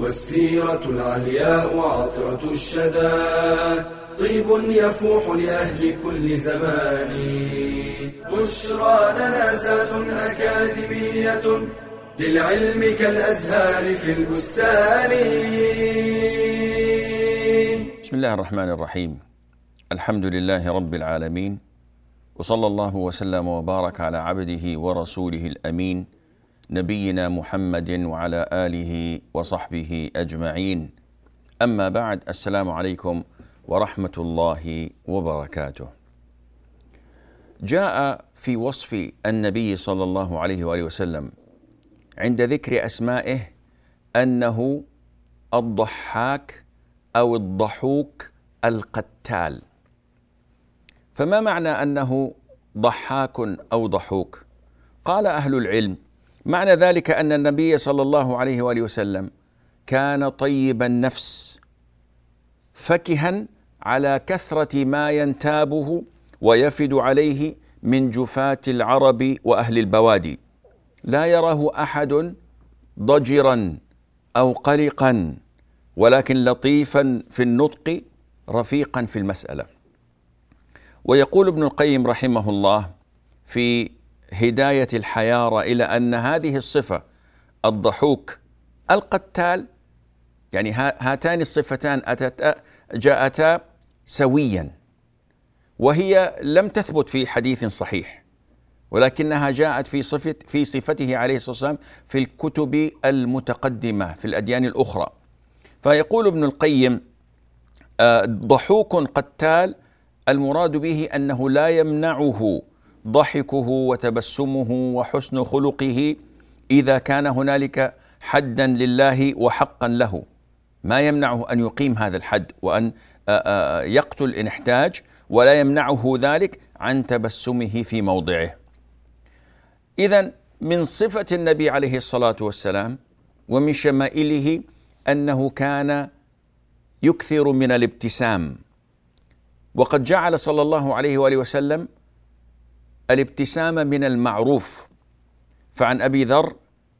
والسيرة العلياء وعطرة الشدى. طيب يفوح لأهل كل زمان. بشرى لنا زاد أكاديمية للعلم كالأزهار في البستان. بسم الله الرحمن الرحيم. الحمد لله رب العالمين وصلى الله وسلم وبارك على عبده ورسوله الأمين نبينا محمد وعلى آله وصحبه أجمعين. أما بعد السلام عليكم ورحمة الله وبركاته. جاء في وصف النبي صلى الله عليه وآله وسلم عند ذكر أسمائه أنه الضحاك أو الضحوك القتال. فما معنى أنه ضحاك أو ضحوك؟ قال أهل العلم معنى ذلك أن النبي صلى الله عليه وآله وسلم كان طيب النفس فكها على كثرة ما ينتابه ويفد عليه من جفاة العرب وأهل البوادي. لا يراه أحد ضجرا أو قلقا ولكن لطيفا في النطق رفيقا في المسألة. ويقول ابن القيم رحمه الله في هداية الحياره إلى أن هذه الصفة الضحوك القتال يعني هاتان الصفتان أتتا جاءتا سويا وهي لم تثبت في حديث صحيح ولكنها جاءت في صفة في صفته عليه الصلاة والسلام في الكتب المتقدمة في الأديان الأخرى. فيقول ابن القيم ضحوك قتال المراد به أنه لا يمنعه ضحكه وتبسمه وحسن خلقه إذا كان هنالك حدا لله وحقا له. ما يمنعه أن يقيم هذا الحد وأن يقتل إن احتاج ولا يمنعه ذلك عن تبسمه في موضعه. اذا من صفة النبي عليه الصلاة والسلام ومن شمائله أنه كان يكثر من الابتسام. وقد جعل صلى الله عليه وآله وسلم الابتسام من المعروف. فعن أبي ذر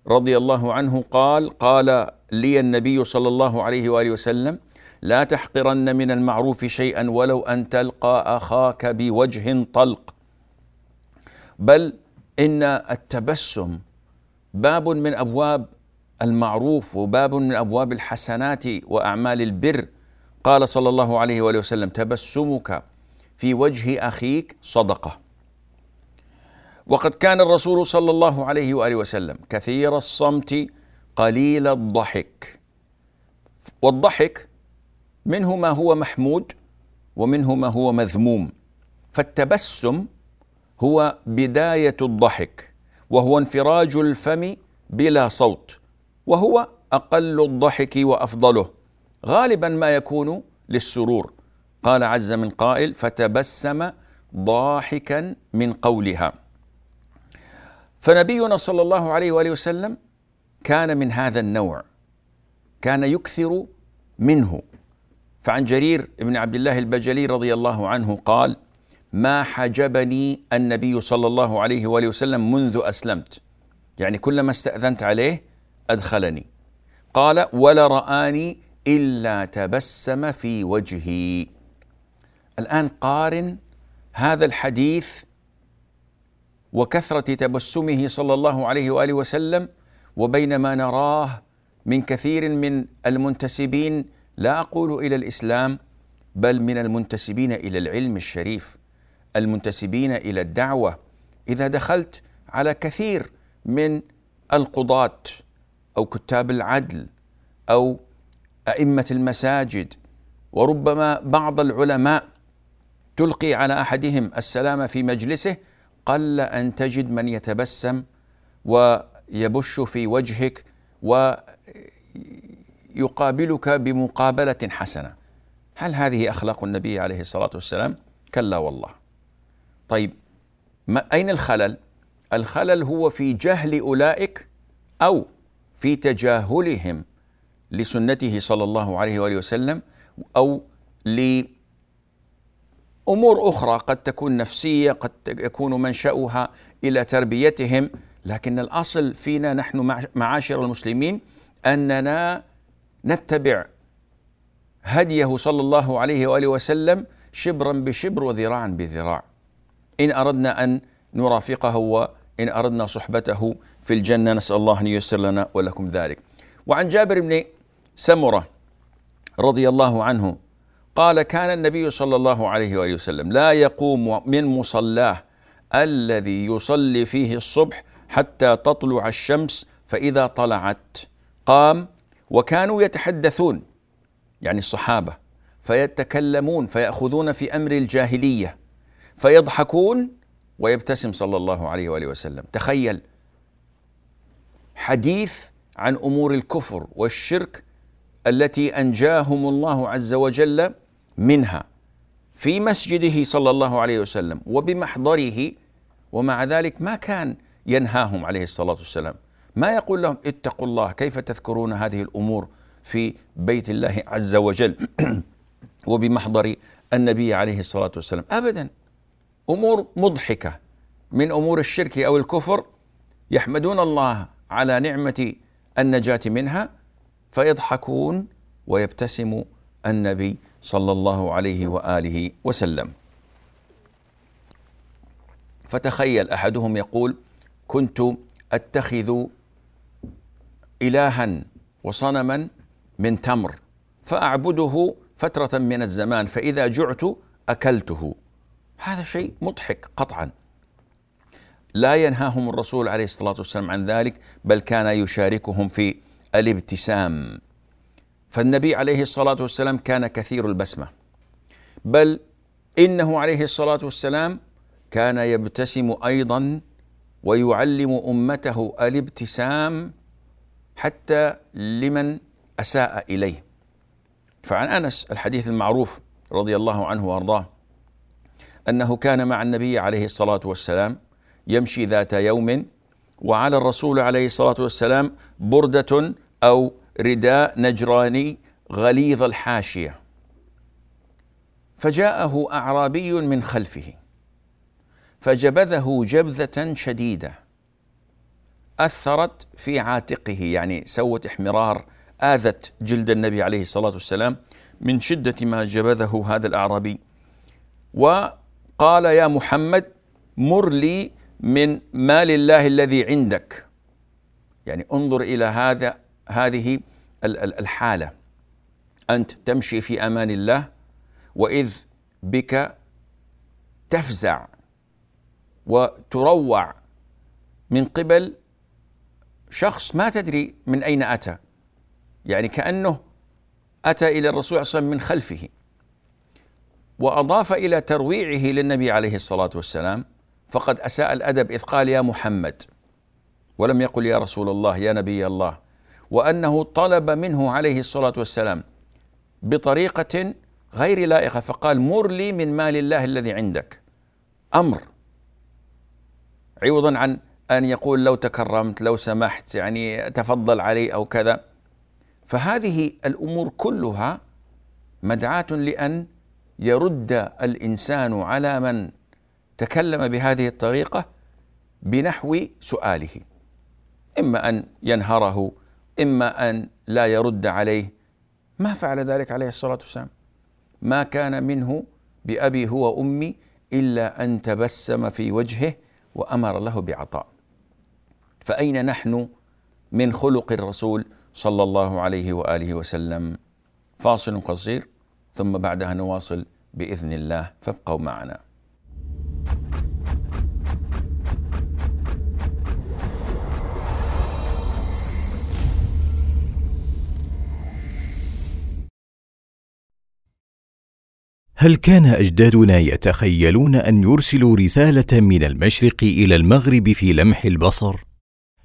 رضي الله عنه قال قال لي النبي صلى الله عليه وآله وسلم لا تحقرن من المعروف شيئا ولو أن تلقى أخاك بوجه طلق. بل إن التبسم باب من أبواب المعروف وباب من أبواب الحسنات وأعمال البر. قال صلى الله عليه وآله وسلم تبسمك في وجه أخيك صدقة. وقد كان الرسول صلى الله عليه وآله وسلم كثير الصمت قليل الضحك. والضحك منه ما هو محمود ومنه ما هو مذموم. فالتبسم هو بداية الضحك وهو انفراج الفم بلا صوت وهو أقل الضحك وأفضله غالبا ما يكون للسرور. قال عز من قائل فتبسم ضاحكا من قولها. فنبينا صلى الله عليه وآله وسلم كان من هذا النوع كان يكثر منه. فعن جرير بن عبد الله البجلي رضي الله عنه قال ما حجبني النبي صلى الله عليه وآله وسلم منذ أسلمت. يعني كلما استأذنت عليه أدخلني. قال ولا رآني إلا تبسم في وجهي. الآن قارن هذا الحديث وكثرة تبسمه صلى الله عليه وآله وسلم وبين ما نراه من كثير من المنتسبين لا أقول إلى الإسلام بل من المنتسبين إلى العلم الشريف المنتسبين إلى الدعوة. إذا دخلت على كثير من القضاة أو كتاب العدل أو أئمة المساجد وربما بعض العلماء تلقي على أحدهم السلام في مجلسه قل أن تجد من يتبسم ويبش في وجهك يقابلك بمقابلة حسنة. هل هذه أخلاق النبي عليه الصلاة والسلام؟ كلا والله. طيب ما أين الخلل؟ الخلل هو في جهل أولئك أو في تجاهلهم لسنته صلى الله عليه وآله وسلم أو لامور أخرى قد تكون نفسية قد يكون منشأها إلى تربيتهم لكن الأصل فينا نحن معاشر المسلمين أننا نتبع هديه صلى الله عليه وآله وسلم شبرا بشبر وذراعا بذراع. إن أردنا أن نرافقه وإن أردنا صحبته في الجنة نسأل الله أن ييسر لنا ولكم ذلك. وعن جابر بن سمرة رضي الله عنه قال كان النبي صلى الله عليه وآله وسلم لا يقوم من مصلاه الذي يصلي فيه الصبح حتى تطلع الشمس فإذا طلعت. قام وكانوا يتحدثون يعني الصحابة فيتكلمون فيأخذون في أمر الجاهلية فيضحكون ويبتسم صلى الله عليه وآله وسلم. تخيل حديث عن أمور الكفر والشرك التي أنجاهم الله عز وجل منها في مسجده صلى الله عليه وسلم وبمحضره ومع ذلك ما كان ينهاهم عليه الصلاة والسلام. ما يقول لهم اتقوا الله كيف تذكرون هذه الأمور في بيت الله عز وجل؟ وبمحضر النبي عليه الصلاة والسلام. ابدا أمور مضحكة من أمور الشرك أو الكفر. يحمدون الله على نعمة النجاة منها فيضحكون ويبتسم النبي صلى الله عليه وآله وسلم. فتخيل أحدهم يقول كنت أتخذ الها وصنما من تمر فأعبده فترة من الزمان فإذا جعت أكلته. هذا شيء مضحك قطعا. لا ينهاهم الرسول عليه الصلاة والسلام عن ذلك بل كان يشاركهم في الابتسام. فالنبي عليه الصلاة والسلام كان كثير البسمة. بل إنه عليه الصلاة والسلام كان يبتسم أيضا ويعلم أمته الابتسام حتى لمن أساء إليه. فعن أنس الحديث المعروف رضي الله عنه وأرضاه أنه كان مع النبي عليه الصلاة والسلام يمشي ذات يوم وعلى الرسول عليه الصلاة والسلام بردة أو رداء نجراني غليظ الحاشية. فجاءه أعرابي من خلفه فجبذه جبذة شديدة أثرت في عاتقه يعني سوت احمرار آذت جلد النبي عليه الصلاة والسلام من شدة ما جبذه هذا الأعرابي. وقال يا محمد مر لي من مال الله الذي عندك. يعني انظر إلى هذا هذه الحالة. أنت تمشي في أمان الله وإذ بك تفزع وتروع من قبل شخص ما تدري من أين أتى. يعني كأنه أتى إلى الرسول صلى الله عليه وسلم من خلفه وأضاف إلى ترويعه للنبي عليه الصلاة والسلام فقد أساء الأدب إذ قال يا محمد ولم يقل يا رسول الله يا نبي الله. وأنه طلب منه عليه الصلاة والسلام بطريقة غير لائقة فقال مر لي من مال الله الذي عندك. أمر. عوضا عن أن يقول لو تكرمت لو سمحت يعني تفضل علي أو كذا. فهذه الأمور كلها مدعاة لأن يرد الإنسان على من تكلم بهذه الطريقة بنحو سؤاله. إما أن ينهره إما أن لا يرد عليه. ما فعل ذلك عليه الصلاة والسلام؟ ما كان منه بأبي هو وأمي إلا أن تبسم في وجهه وأمر له بعطاء. فأين نحن من خلق الرسول صلى الله عليه وآله وسلم؟ فاصل قصير ثم بعدها نواصل بإذن الله فابقوا معنا. هل كان أجدادنا يتخيلون أن يرسلوا رسالة من المشرق إلى المغرب في لمح البصر؟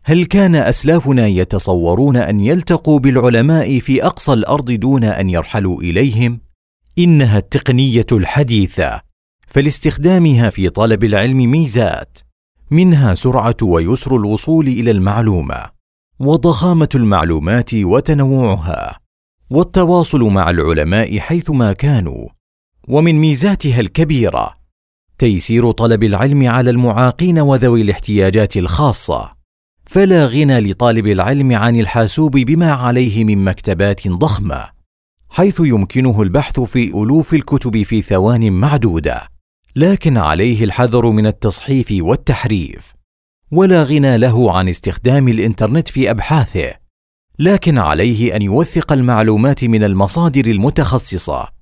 هل كان أسلافنا يتصورون أن يلتقوا بالعلماء في أقصى الأرض دون أن يرحلوا إليهم؟ إنها التقنية الحديثة فلاستخدامها في طلب العلم ميزات منها سرعة ويسر الوصول إلى المعلومة وضخامة المعلومات وتنوعها والتواصل مع العلماء حيثما كانوا. ومن ميزاتها الكبيرة تيسير طلب العلم على المعاقين وذوي الاحتياجات الخاصة. فلا غنى لطالب العلم عن الحاسوب بما عليه من مكتبات ضخمة حيث يمكنه البحث في ألوف الكتب في ثوان معدودة لكن عليه الحذر من التصحيف والتحريف. ولا غنى له عن استخدام الإنترنت في أبحاثه لكن عليه أن يوثق المعلومات من المصادر المتخصصة.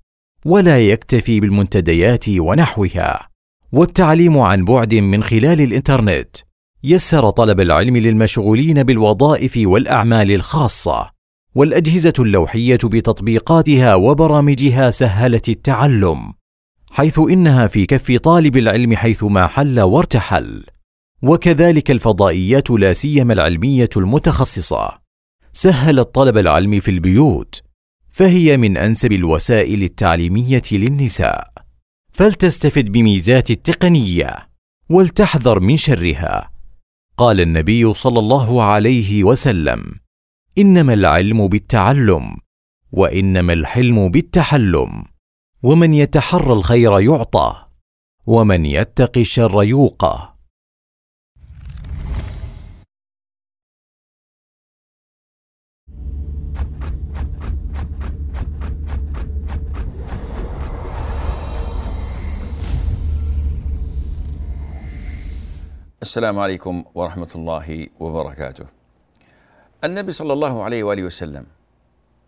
ولا يكتفي بالمنتديات ونحوها. والتعليم عن بعد من خلال الإنترنت. يسر طلب العلم للمشغولين بالوظائف والأعمال الخاصة. والأجهزة اللوحية بتطبيقاتها وبرامجها سهلت التعلم. حيث إنها في كف طالب العلم حيثما حل وارتحل. وكذلك الفضائيات لا سيما العلمية المتخصصة. سهلت طلب العلم في البيوت. فهي من أنسب الوسائل التعليمية للنساء. فلتستفد بميزات التقنية ولتحذر من شرها. قال النبي صلى الله عليه وسلم إنما العلم بالتعلم وإنما الحلم بالتحلم. ومن يتحرى الخير يعطى ومن يتق الشر يوقى. السلام عليكم ورحمة الله وبركاته. النبي صلى الله عليه وآله وسلم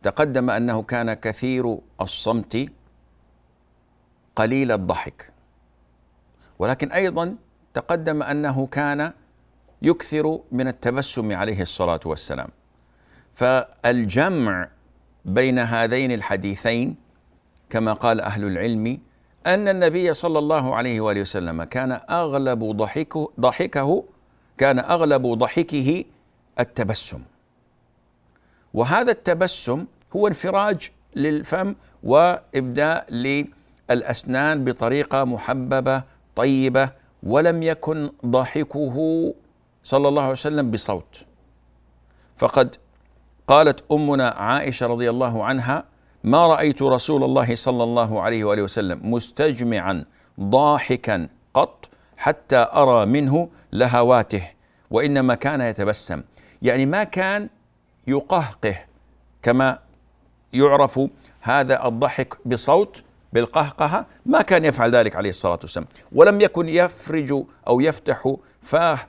تقدم أنه كان كثير الصمت قليل الضحك ولكن أيضا تقدم أنه كان يكثر من التبسم عليه الصلاة والسلام فالجمع بين هذين الحديثين كما قال أهل العلم أن النبي صلى الله عليه وآله وسلم كان أغلب ضحكه, ضحكه كان أغلب ضحكه التبسم. وهذا التبسم هو انفراج للفم وإبداء للأسنان بطريقة محببة طيبة ولم يكن ضحكه صلى الله عليه وسلم بصوت. فقد قالت أمنا عائشة رضي الله عنها ما رأيت رسول الله صلى الله عليه وآله وسلم مستجمعا ضاحكا قط حتى أرى منه لهواته وإنما كان يتبسم. يعني ما كان يقهقه كما يعرف هذا الضحك بصوت بالقهقهة ما كان يفعل ذلك عليه الصلاة والسلام. ولم يكن يفرج أو يفتح فاه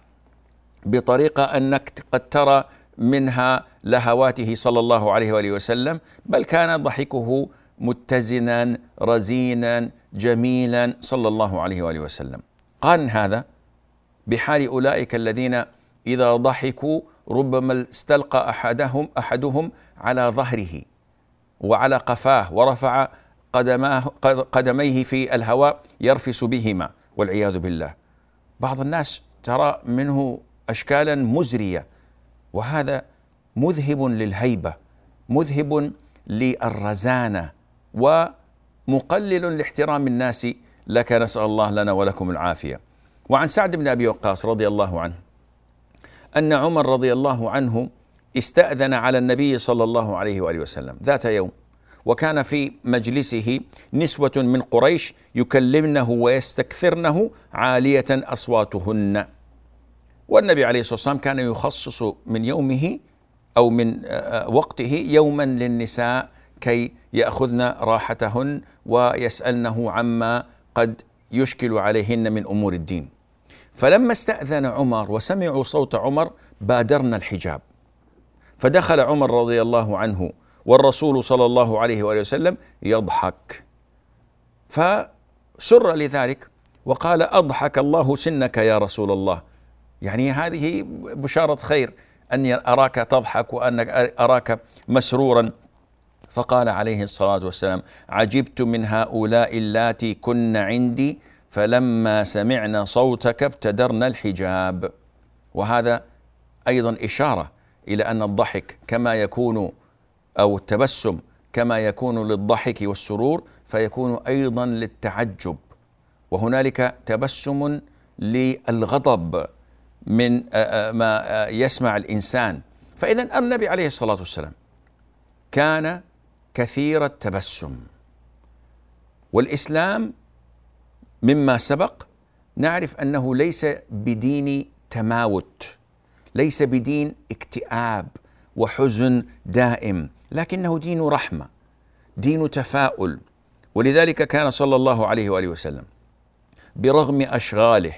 بطريقة أنك قد ترى منها لهواته صلى الله عليه وآله وسلم بل كان ضحكه متزنا رزينا جميلا صلى الله عليه وآله وسلم. قارن هذا بحال أولئك الذين إذا ضحكوا ربما استلقى احدهم أحدهم على ظهره وعلى قفاه ورفع قدماه قدميه في الهواء يرفس بهما والعياذ بالله. بعض الناس ترى منه اشكالا مزرية وهذا مذهب للهيبة مذهب للرزانة ومقلل لاحترام الناس لك نسأل الله لنا ولكم العافية. وعن سعد بن أبي وقاص رضي الله عنه أن عمر رضي الله عنه استأذن على النبي صلى الله عليه وآله وسلم ذات يوم وكان في مجلسه نسوة من قريش يكلمنه ويستكثرنه عالية أصواتهن. والنبي عليه الصلاة والسلام كان يخصص من يومه أو من آه، آه، وقته يوما للنساء كي يأخذن راحتهن ويسألنه عما قد يشكل عليهن من أمور الدين. فلما استأذن عمر وسمعوا صوت عمر بادرنا الحجاب. فدخل عمر رضي الله عنه والرسول صلى الله عليه وآله وسلم يضحك. فسر لذلك وقال أضحك الله سنك يا رسول الله. يعني هذه بشارة خير أني أراك تضحك وانك أراك مسرورا. فقال عليه الصلاة والسلام عجبت من هؤلاء اللاتي كن عندي فلما سمعنا صوتك ابتدرنا الحجاب. وهذا أيضا إشارة إلى أن الضحك كما يكون أو التبسم كما يكون للضحك والسرور فيكون أيضا للتعجب. وهنالك تبسم للغضب. من ما يسمع الإنسان. فإذا النبي عليه الصلاة والسلام كان كثير التبسم. والإسلام مما سبق نعرف أنه ليس بدين تماوت ليس بدين اكتئاب وحزن دائم لكنه دين رحمة دين تفاؤل. ولذلك كان صلى الله عليه وآله وسلم برغم أشغاله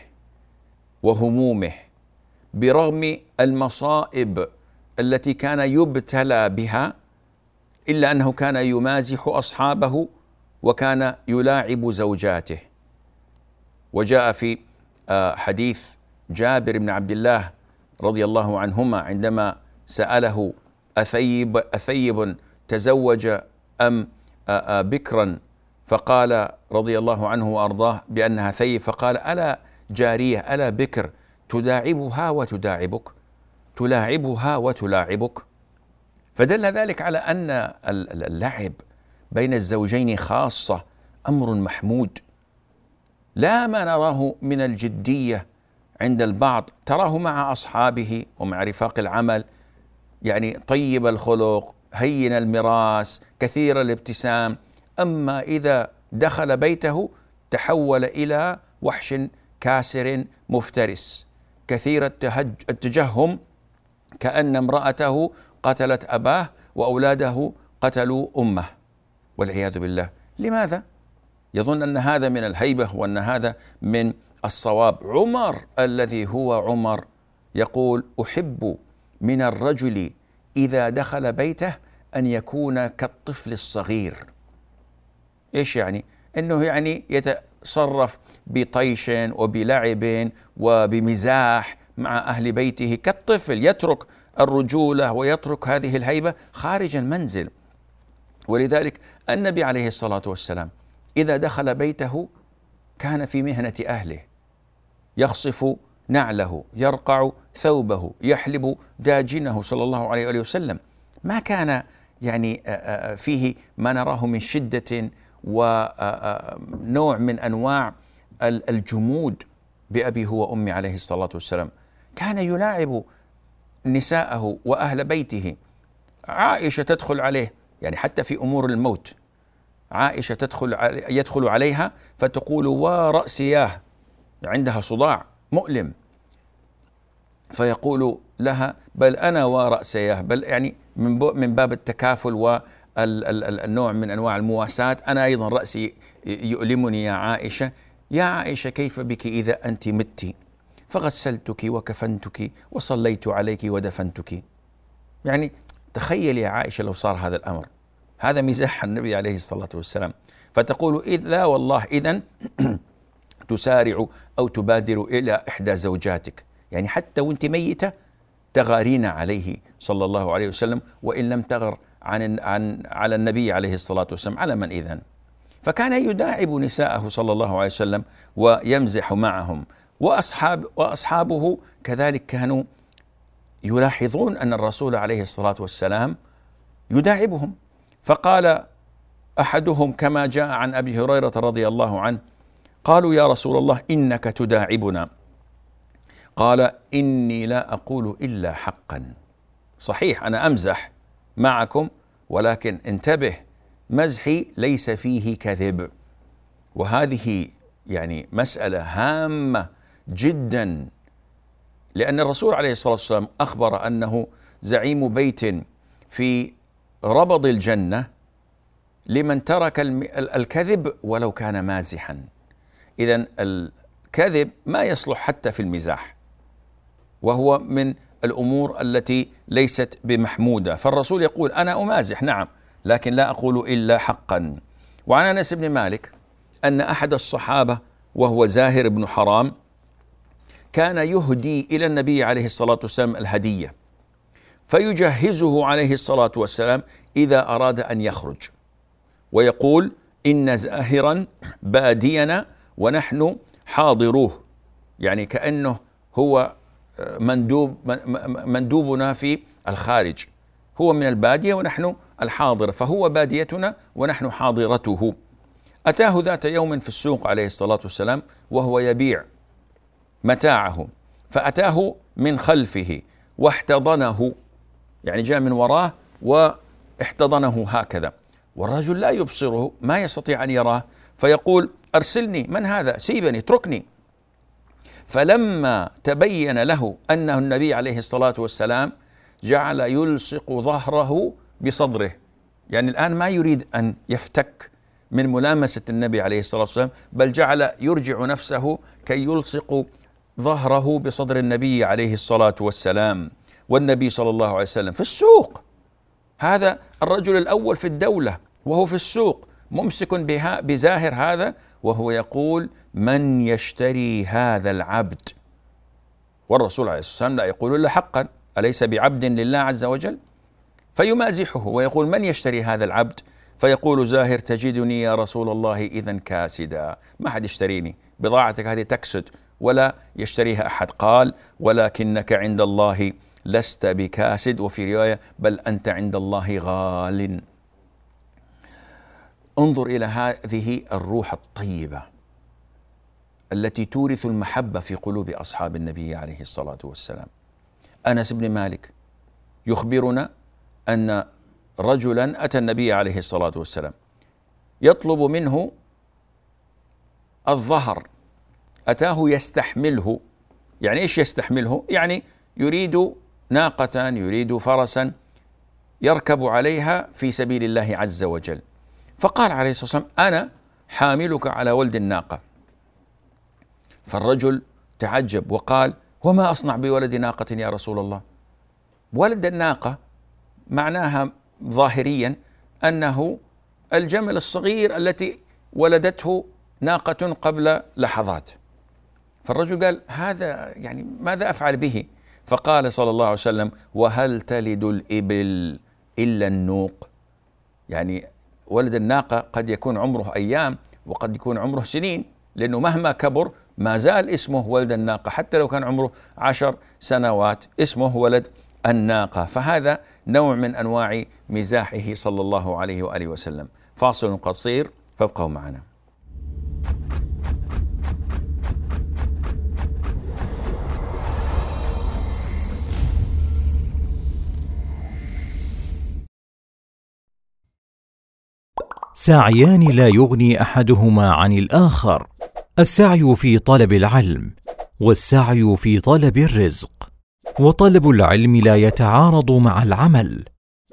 وهمومه برغم المصائب التي كان يبتلى بها إلا أنه كان يمازح أصحابه وكان يلاعب زوجاته. وجاء في آه، حديث جابر بن عبد الله رضي الله عنهما عندما سأله أثيب أثيب تزوج أم آه، آه، بكرا؟ فقال رضي الله عنه وأرضاه بأنها ثيب فقال ألا جارية ألا بكر؟ تداعبها وتداعبك تلاعبها وتلاعبك. فدل ذلك على أن اللعب بين الزوجين خاصة أمر محمود. لا ما نراه من الجدية عند البعض تراه مع أصحابه ومع رفاق العمل. يعني طيب الخلق هين المراس كثير الابتسام. أما إذا دخل بيته تحول إلى وحش كاسر مفترس. كثير التجهم كأن امرأته قتلت أباه وأولاده قتلوا أمه. والعياذ بالله. لماذا؟ يظن أن هذا من الهيبة وأن هذا من الصواب. عمر الذي هو عمر يقول أحب من الرجل إذا دخل بيته أن يكون كالطفل الصغير. إيش يعني؟ إنه يعني يتصرف بطيش وبلعب وبمزاح مع أهل بيته كالطفل يترك الرجولة ويترك هذه الهيبة خارج المنزل. ولذلك النبي عليه الصلاة والسلام إذا دخل بيته كان في مهنة أهله. يخصف نعله يرقع ثوبه يحلب داجنه صلى الله عليه وآله وسلم. ما كان يعني فيه ما نراه من شدة ونوع من أنواع الجمود بأبي هو وأمي عليه الصلاة والسلام. كان يلاعب نساءه وأهل بيته. عائشة تدخل عليه يعني حتى في أمور الموت. عائشة تدخل يدخل عليها فتقول ورأسياه عندها صداع مؤلم. فيقول لها بل أنا ورأسياه بل يعني من من باب التكافل والنوع من أنواع المواساة. أنا أيضا رأسي يؤلمني يا عائشة. يا عائشة كيف بك إذا أنت مت؟ فغسلتك وكفنتك وصليت عليك ودفنتك. يعني تخيل يا عائشة لو صار هذا الأمر. هذا مزاح النبي عليه الصلاة والسلام. فتقول إذ لا والله إذا تسارع أو تبادر إلى إحدى زوجاتك. يعني حتى وإنت ميتة تغارين عليه صلى الله عليه وسلم وإن لم تغر عن عن على النبي عليه الصلاة والسلام على من إذن؟ فكان يداعب نساءه صلى الله عليه وسلم ويمزح معهم وأصحاب وأصحابه كذلك كانوا يلاحظون أن الرسول عليه الصلاة والسلام يداعبهم. فقال أحدهم كما جاء عن أبي هريرة رضي الله عنه قالوا يا رسول الله إنك تداعبنا. قال إني لا أقول إلا حقا. صحيح أنا أمزح معكم ولكن انتبه مزحي ليس فيه كذب. وهذه يعني مسألة هامة جدا لأن الرسول عليه الصلاة والسلام أخبر أنه زعيم بيت في ربض الجنة لمن ترك الكذب ولو كان مازحا. اذا الكذب ما يصلح حتى في المزاح وهو من الأمور التي ليست بمحمودة. فالرسول يقول أنا أمازح نعم لكن لا أقول إلا حقا. وعن أنس بن مالك أن أحد الصحابة وهو زاهر بن حرام كان يهدي إلى النبي عليه الصلاة والسلام الهدية فيجهزه عليه الصلاة والسلام إذا أراد أن يخرج ويقول إن زاهرا بادينا ونحن حاضروه يعني كأنه هو مندوب مندوبنا في الخارج. هو من البادية ونحن الحاضرة فهو باديتنا ونحن حاضرته. أتاه ذات يوم في السوق عليه الصلاة والسلام وهو يبيع متاعه فأتاه من خلفه واحتضنه يعني جاء من وراه واحتضنه هكذا. والرجل لا يبصره ما يستطيع أن يراه فيقول أرسلني من هذا؟ سيبني اتركني. فلما تبين له أنه النبي عليه الصلاة والسلام جعل يلصق ظهره بصدره. يعني الآن ما يريد أن يفتك من ملامسة النبي عليه الصلاة والسلام بل جعل يرجع نفسه كي يلصق ظهره بصدر النبي عليه الصلاة والسلام والنبي صلى الله عليه وسلم في السوق. هذا الرجل الأول في الدولة وهو في السوق. ممسك بها بزاهر هذا وهو يقول من يشتري هذا العبد؟ والرسول عليه الصلاة والسلام لا يقول إلا حقا أليس بعبد لله عز وجل؟ فيمازحه ويقول من يشتري هذا العبد؟ فيقول زاهر تجدني يا رسول الله إذا كاسدا. ما حد يشتريني بضاعتك هذه تكسد ولا يشتريها أحد. قال ولكنك عند الله لست بكاسد. وفي رواية بل أنت عند الله غال. انظر إلى هذه الروح الطيبة التي تورث المحبة في قلوب أصحاب النبي عليه الصلاة والسلام. أنس بن مالك يخبرنا أن رجلا أتى النبي عليه الصلاة والسلام يطلب منه الظهر أتاه يستحمله. يعني إيش يستحمله؟ يعني يريد ناقة يريد فرسا يركب عليها في سبيل الله عز وجل. فقال عليه الصلاة والسلام أنا حاملك على ولد الناقة. فالرجل تعجب وقال وما أصنع بولد ناقة يا رسول الله؟ ولد الناقة معناها ظاهريا أنه الجمل الصغير التي ولدته ناقة قبل لحظات. فالرجل قال هذا يعني ماذا أفعل به؟ فقال صلى الله عليه وسلم وهل تلد الإبل إلا النوق؟ يعني ولد الناقة قد يكون عمره أيام وقد يكون عمره سنين لأنه مهما كبر ما زال اسمه ولد الناقة حتى لو كان عمره عشر سنوات اسمه ولد الناقة. فهذا نوع من أنواع مزاحه صلى الله عليه وآله وسلم. فاصل قصير فابقوا معنا. سعيان لا يغني أحدهما عن الآخر. السعي في طلب العلم والسعي في طلب الرزق. وطلب العلم لا يتعارض مع العمل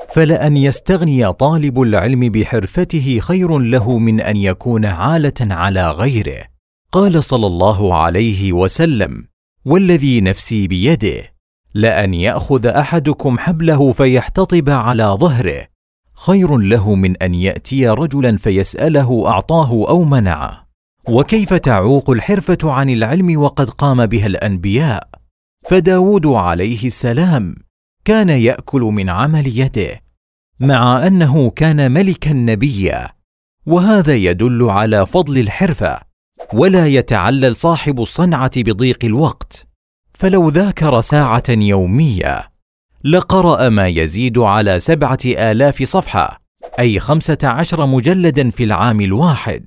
فلان يستغني طالب العلم بحرفته خير له من أن يكون عالة على غيره. قال صلى الله عليه وسلم والذي نفسي بيده لأن يأخذ أحدكم حبله فيحتطب على ظهره خير له من أن يأتي رجلا فيسأله أعطاه أو منعه وكيف تعوق الحرفة عن العلم وقد قام بها الأنبياء؟ فداود عليه السلام كان يأكل من عمل يده مع أنه كان ملكا نبيا. وهذا يدل على فضل الحرفة ولا يتعلل صاحب الصنعة بضيق الوقت. فلو ذاكر ساعة يومية لقرأ ما يزيد على سبعة آلاف صفحة أي خمسة عشر مجلدا في العام الواحد.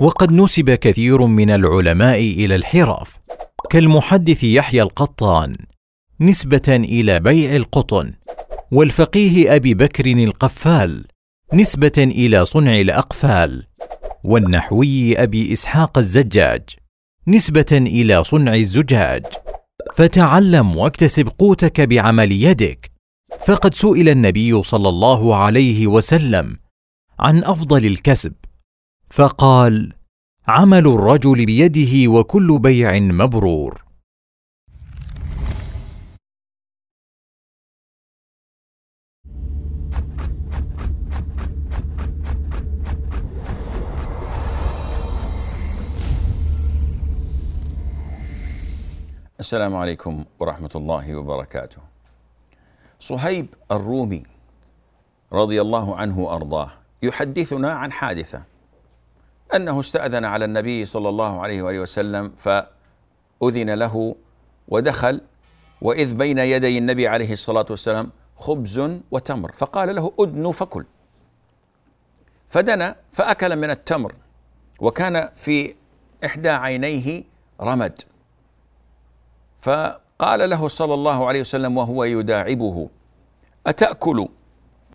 وقد نسب كثير من العلماء إلى الحرف كالمحدث يحيى القطان نسبة إلى بيع القطن والفقيه أبي بكر القفال نسبة إلى صنع الأقفال والنحوي أبي إسحاق الزجاج نسبة إلى صنع الزجاج. فتعلم واكتسب قوتك بعمل يدك. فقد سئل النبي صلى الله عليه وسلم عن أفضل الكسب. فقال عمل الرجل بيده وكل بيع مبرور. السلام عليكم ورحمة الله وبركاته. صهيب الرومي رضي الله عنه وأرضاه يحدثنا عن حادثة. أنه استأذن على النبي صلى الله عليه وآله وسلم فأذن له ودخل وإذ بين يدي النبي عليه الصلاة والسلام خبز وتمر فقال له أدن فكل. فدنا فأكل من التمر وكان في إحدى عينيه رمد. فقال له صلى الله عليه وسلم وهو يداعبه أتأكل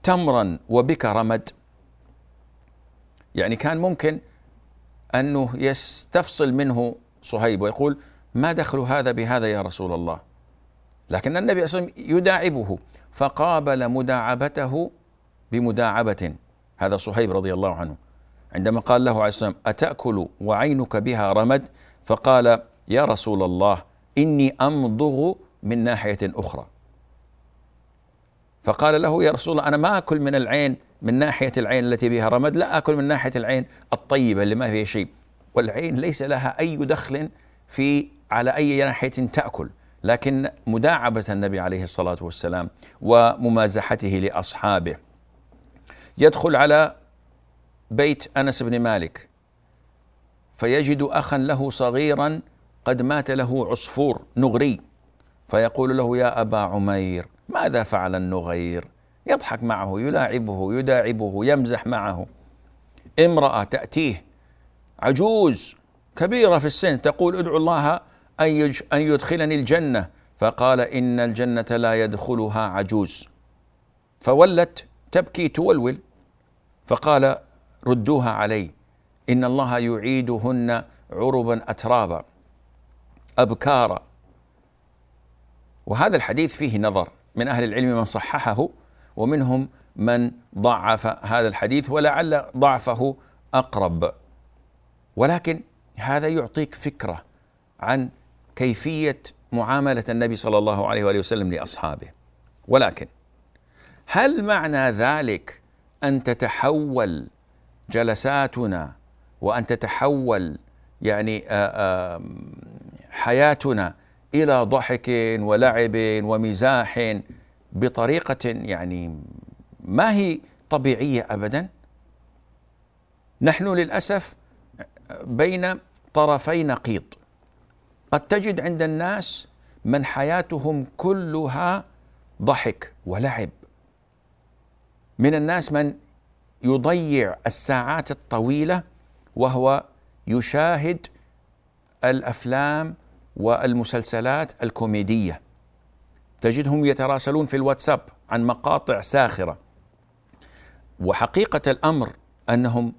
تمرا وبك رمد؟ يعني كان ممكن أنه يستفصل منه صهيب ويقول ما دخل هذا بهذا يا رسول الله؟ لكن النبي صلى الله عليه وسلم يداعبه فقابل مداعبته بمداعبة هذا صهيب رضي الله عنه. عندما قال له عليه السلام أتأكل وعينك بها رمد؟ فقال يا رسول الله إني أمضغ من ناحية أخرى. فقال له يا رسول الله أنا ما أكل من العين من ناحية العين التي بها رمد لا أكل من ناحية العين الطيبة اللي ما فيها شيء. والعين ليس لها أي دخل في على أي ناحية تأكل لكن مداعبة النبي عليه الصلاة والسلام وممازحته لأصحابه. يدخل على بيت أنس بن مالك فيجد أخا له صغيرا قد مات له عصفور نغري. فيقول له يا أبا عمير ماذا فعل النغير؟ يضحك معه يلاعبه يداعبه يمزح معه. امرأة تأتيه عجوز كبيرة في السن تقول ادعو الله أن يدخلني الجنة. فقال إن الجنة لا يدخلها عجوز. فولت تبكي تولول. فقال ردوها علي إن الله يعيدهن عربا أترابا. أبكارا وهذا الحديث فيه نظر. من أهل العلم من صححه ومنهم من ضعف هذا الحديث ولعل ضعفه أقرب. ولكن هذا يعطيك فكرة عن كيفية معاملة النبي صلى الله عليه وآله وسلم لأصحابه. ولكن هل معنى ذلك أن تتحول جلساتنا وأن تتحول يعني حياتنا إلى ضحك ولعب ومزاح بطريقة يعني ما هي طبيعية أبدا. نحن للأسف بين طرفي نقيض. قد تجد عند الناس من حياتهم كلها ضحك ولعب. من الناس من يضيع الساعات الطويلة وهو يشاهد الأفلام والمسلسلات الكوميدية. تجدهم يتراسلون في الواتساب عن مقاطع ساخرة. وحقيقة الأمر أنهم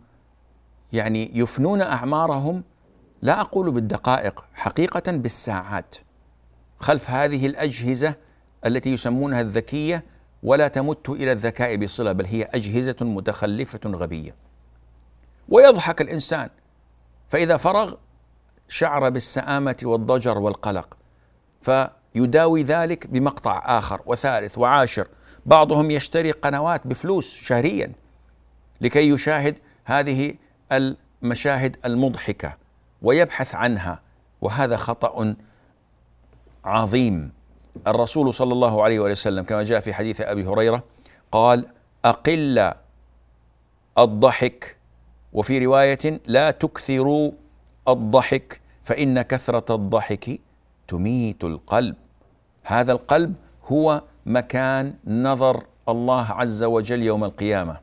يعني يفنون أعمارهم لا أقول بالدقائق حقيقة بالساعات. خلف هذه الأجهزة التي يسمونها الذكية ولا تمت إلى الذكاء بصلة بل هي أجهزة متخلفة غبية. ويضحك الإنسان. فإذا فرغ شعر بالسآمة والضجر والقلق فيداوي ذلك بمقطع آخر وثالث وعاشر. بعضهم يشتري قنوات بفلوس شهريا لكي يشاهد هذه المشاهد المضحكة ويبحث عنها وهذا خطأ عظيم. الرسول صلى الله عليه وسلم كما جاء في حديث أبي هريرة قال أقل الضحك وفي رواية لا تكثروا الضحك فإن كثرة الضحك تميت القلب. هذا القلب هو مكان نظر الله عز وجل يوم القيامة.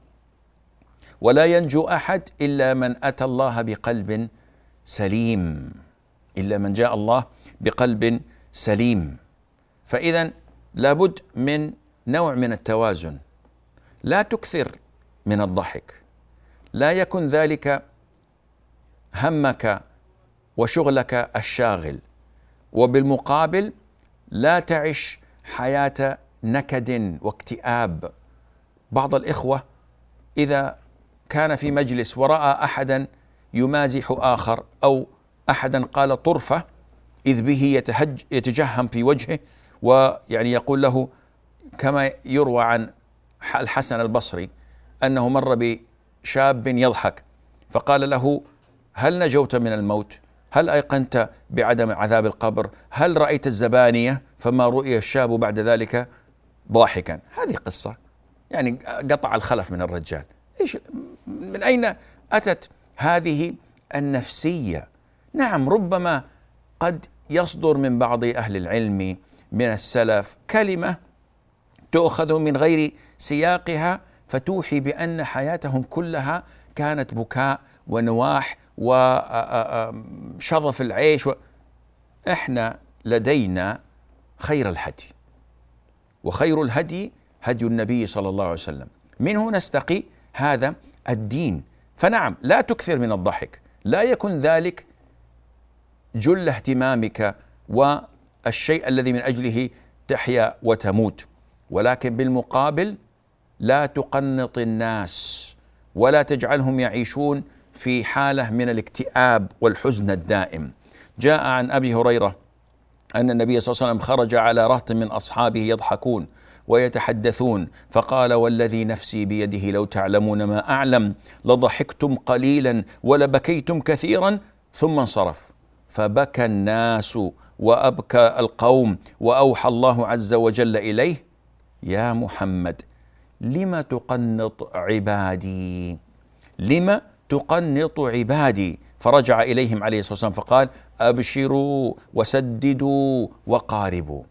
ولا ينجو أحد إلا من أتى الله بقلب سليم. إلا من جاء الله بقلب سليم. فإذا لابد من نوع من التوازن. لا تكثر من الضحك. لا يكن ذلك همك وشغلك الشاغل وبالمقابل لا تعش حياة نكد واكتئاب بعض الإخوة إذا كان في مجلس ورأى أحدا يمازح آخر أو أحدا قال طرفة إذ به يتهج يتجهم في وجهه ويعني يقول له كما يروى عن الحسن البصري أنه مر بشاب يضحك فقال له هل نجوت من الموت؟ هل أيقنت بعدم عذاب القبر؟ هل رأيت الزبانية فما رؤي الشاب بعد ذلك ضاحكا؟ هذه قصة يعني قطع الخلف من الرجال، إيش من أين أتت هذه النفسية؟ نعم ربما قد يصدر من بعض أهل العلم من السلف كلمة تؤخذ من غير سياقها فتوحي بأن حياتهم كلها كانت بكاء ونواح وشظف العيش و... إحنا لدينا خير الهدي وخير الهدي هدي النبي صلى الله عليه وسلم. منه نستقي هذا الدين. فنعم لا تكثر من الضحك لا يكن ذلك جل اهتمامك والشيء الذي من أجله تحيا وتموت. ولكن بالمقابل لا تقنط الناس ولا تجعلهم يعيشون في حالة من الاكتئاب والحزن الدائم. جاء عن أبي هريرة أن النبي صلى الله عليه وسلم خرج على رهط من أصحابه يضحكون ويتحدثون فقال والذي نفسي بيده لو تعلمون ما أعلم لضحكتم قليلا ولبكيتم كثيرا ثم انصرف. فبكى الناس وأبكى القوم وأوحى الله عز وجل إليه يا محمد لم تقنط عبادي؟ لم تقنط عبادي. فرجع إليهم عليه الصلاة والسلام فقال أبشروا وسددوا وقاربوا.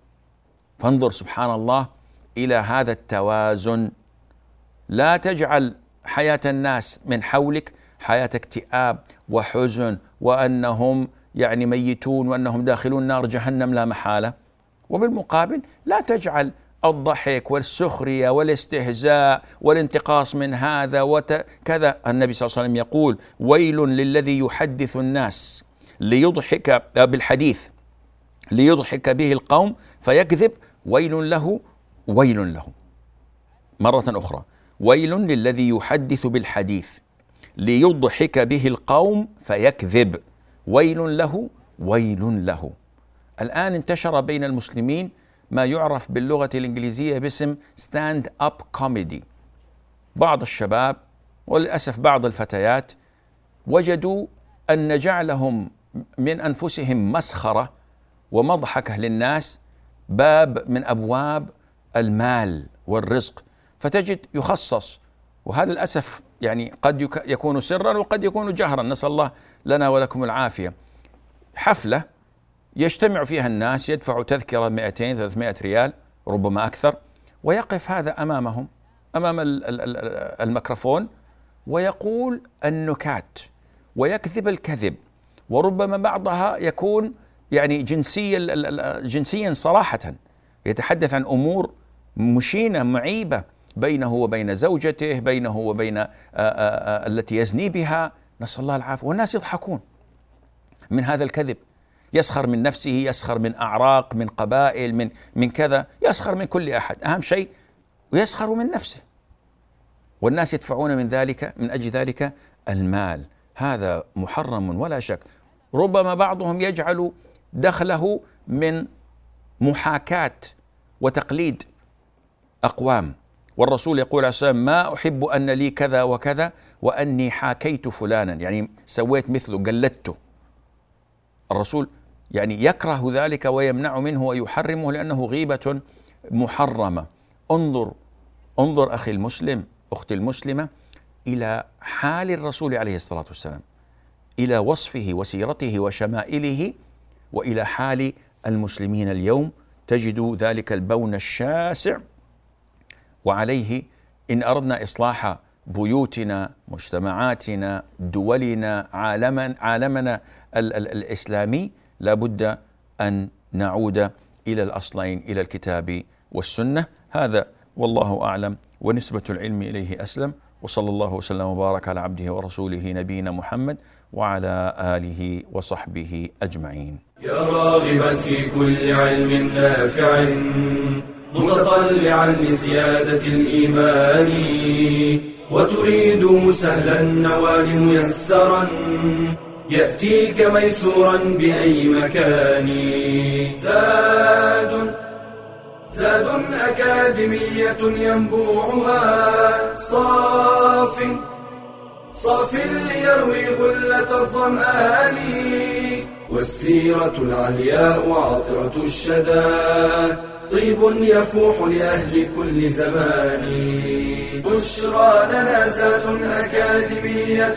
فانظر سبحان الله إلى هذا التوازن. لا تجعل حياة الناس من حولك حياة اكتئاب وحزن وأنهم يعني ميتون وأنهم داخلون نار جهنم لا محالة. وبالمقابل لا تجعل الضحك والسخرية والاستهزاء والانتقاص من هذا وكذا النبي صلى الله عليه وسلم يقول ويل للذي يحدث الناس ليضحك بالحديث ليضحك به القوم فيكذب. ويل له ويل له. مرة أخرى ويل للذي يحدث بالحديث ليضحك به القوم فيكذب. ويل له ويل له. الآن انتشر بين المسلمين ما يعرف باللغة الإنجليزية باسم stand-up comedy بعض الشباب وللأسف بعض الفتيات وجدوا أن جعلهم من أنفسهم مسخرة ومضحكة للناس باب من أبواب المال والرزق. فتجد يخصص وهذا للأسف يعني قد يكون سرا وقد يكون جهرا. نسأل الله لنا ولكم العافية. حفلة يجتمع فيها الناس يدفعوا تذكرة 200 300 ريال ربما أكثر ويقف هذا أمامهم أمام الميكروفون ويقول النكات ويكذب الكذب وربما بعضها يكون يعني جنسيا جنسيا صراحة يتحدث عن أمور مشينة معيبة بينه وبين زوجته بينه وبين التي يزني بها. نسأل الله العافية. والناس يضحكون من هذا الكذب. يسخر من نفسه يسخر من أعراق من قبائل من من كذا يسخر من كل أحد. أهم شيء ويسخر من نفسه. والناس يدفعون من ذلك من أجل ذلك المال. هذا محرم ولا شك. ربما بعضهم يجعل دخله من محاكاة وتقليد أقوام. والرسول يقول عليه ما أحب أن لي كذا وكذا وأني حاكيت فلانا. يعني سويت مثله قلدته. الرسول يعني يكره ذلك ويمنع منه ويحرمه لأنه غيبة محرمة. انظر انظر أخي المسلم أختي المسلمة إلى حال الرسول عليه الصلاة والسلام إلى وصفه وسيرته وشمائله وإلى حال المسلمين اليوم تجد ذلك البون الشاسع. وعليه إن أردنا إصلاح بيوتنا مجتمعاتنا دولنا عالما عالمنا الإسلامي لابد أن نعود إلى الأصلين إلى الكتاب والسنة. هذا والله أعلم ونسبة العلم إليه أسلم. وصلى الله وسلم وبارك على عبده ورسوله نبينا محمد وعلى آله وصحبه أجمعين. يا راغبا في كل علم نافع متطلعا لزيادة الإيمان وتريد سهلا النوال ميسرا يأتيك ميسورا بأي مكان. زاد زاد أكاديمية ينبوعها. صاف صاف ليروي غلة الظمآن. والسيرة العلياء عطرة الشدى. طيب يفوح لأهل كل زمان. بشرى لنا زاد أكاديمية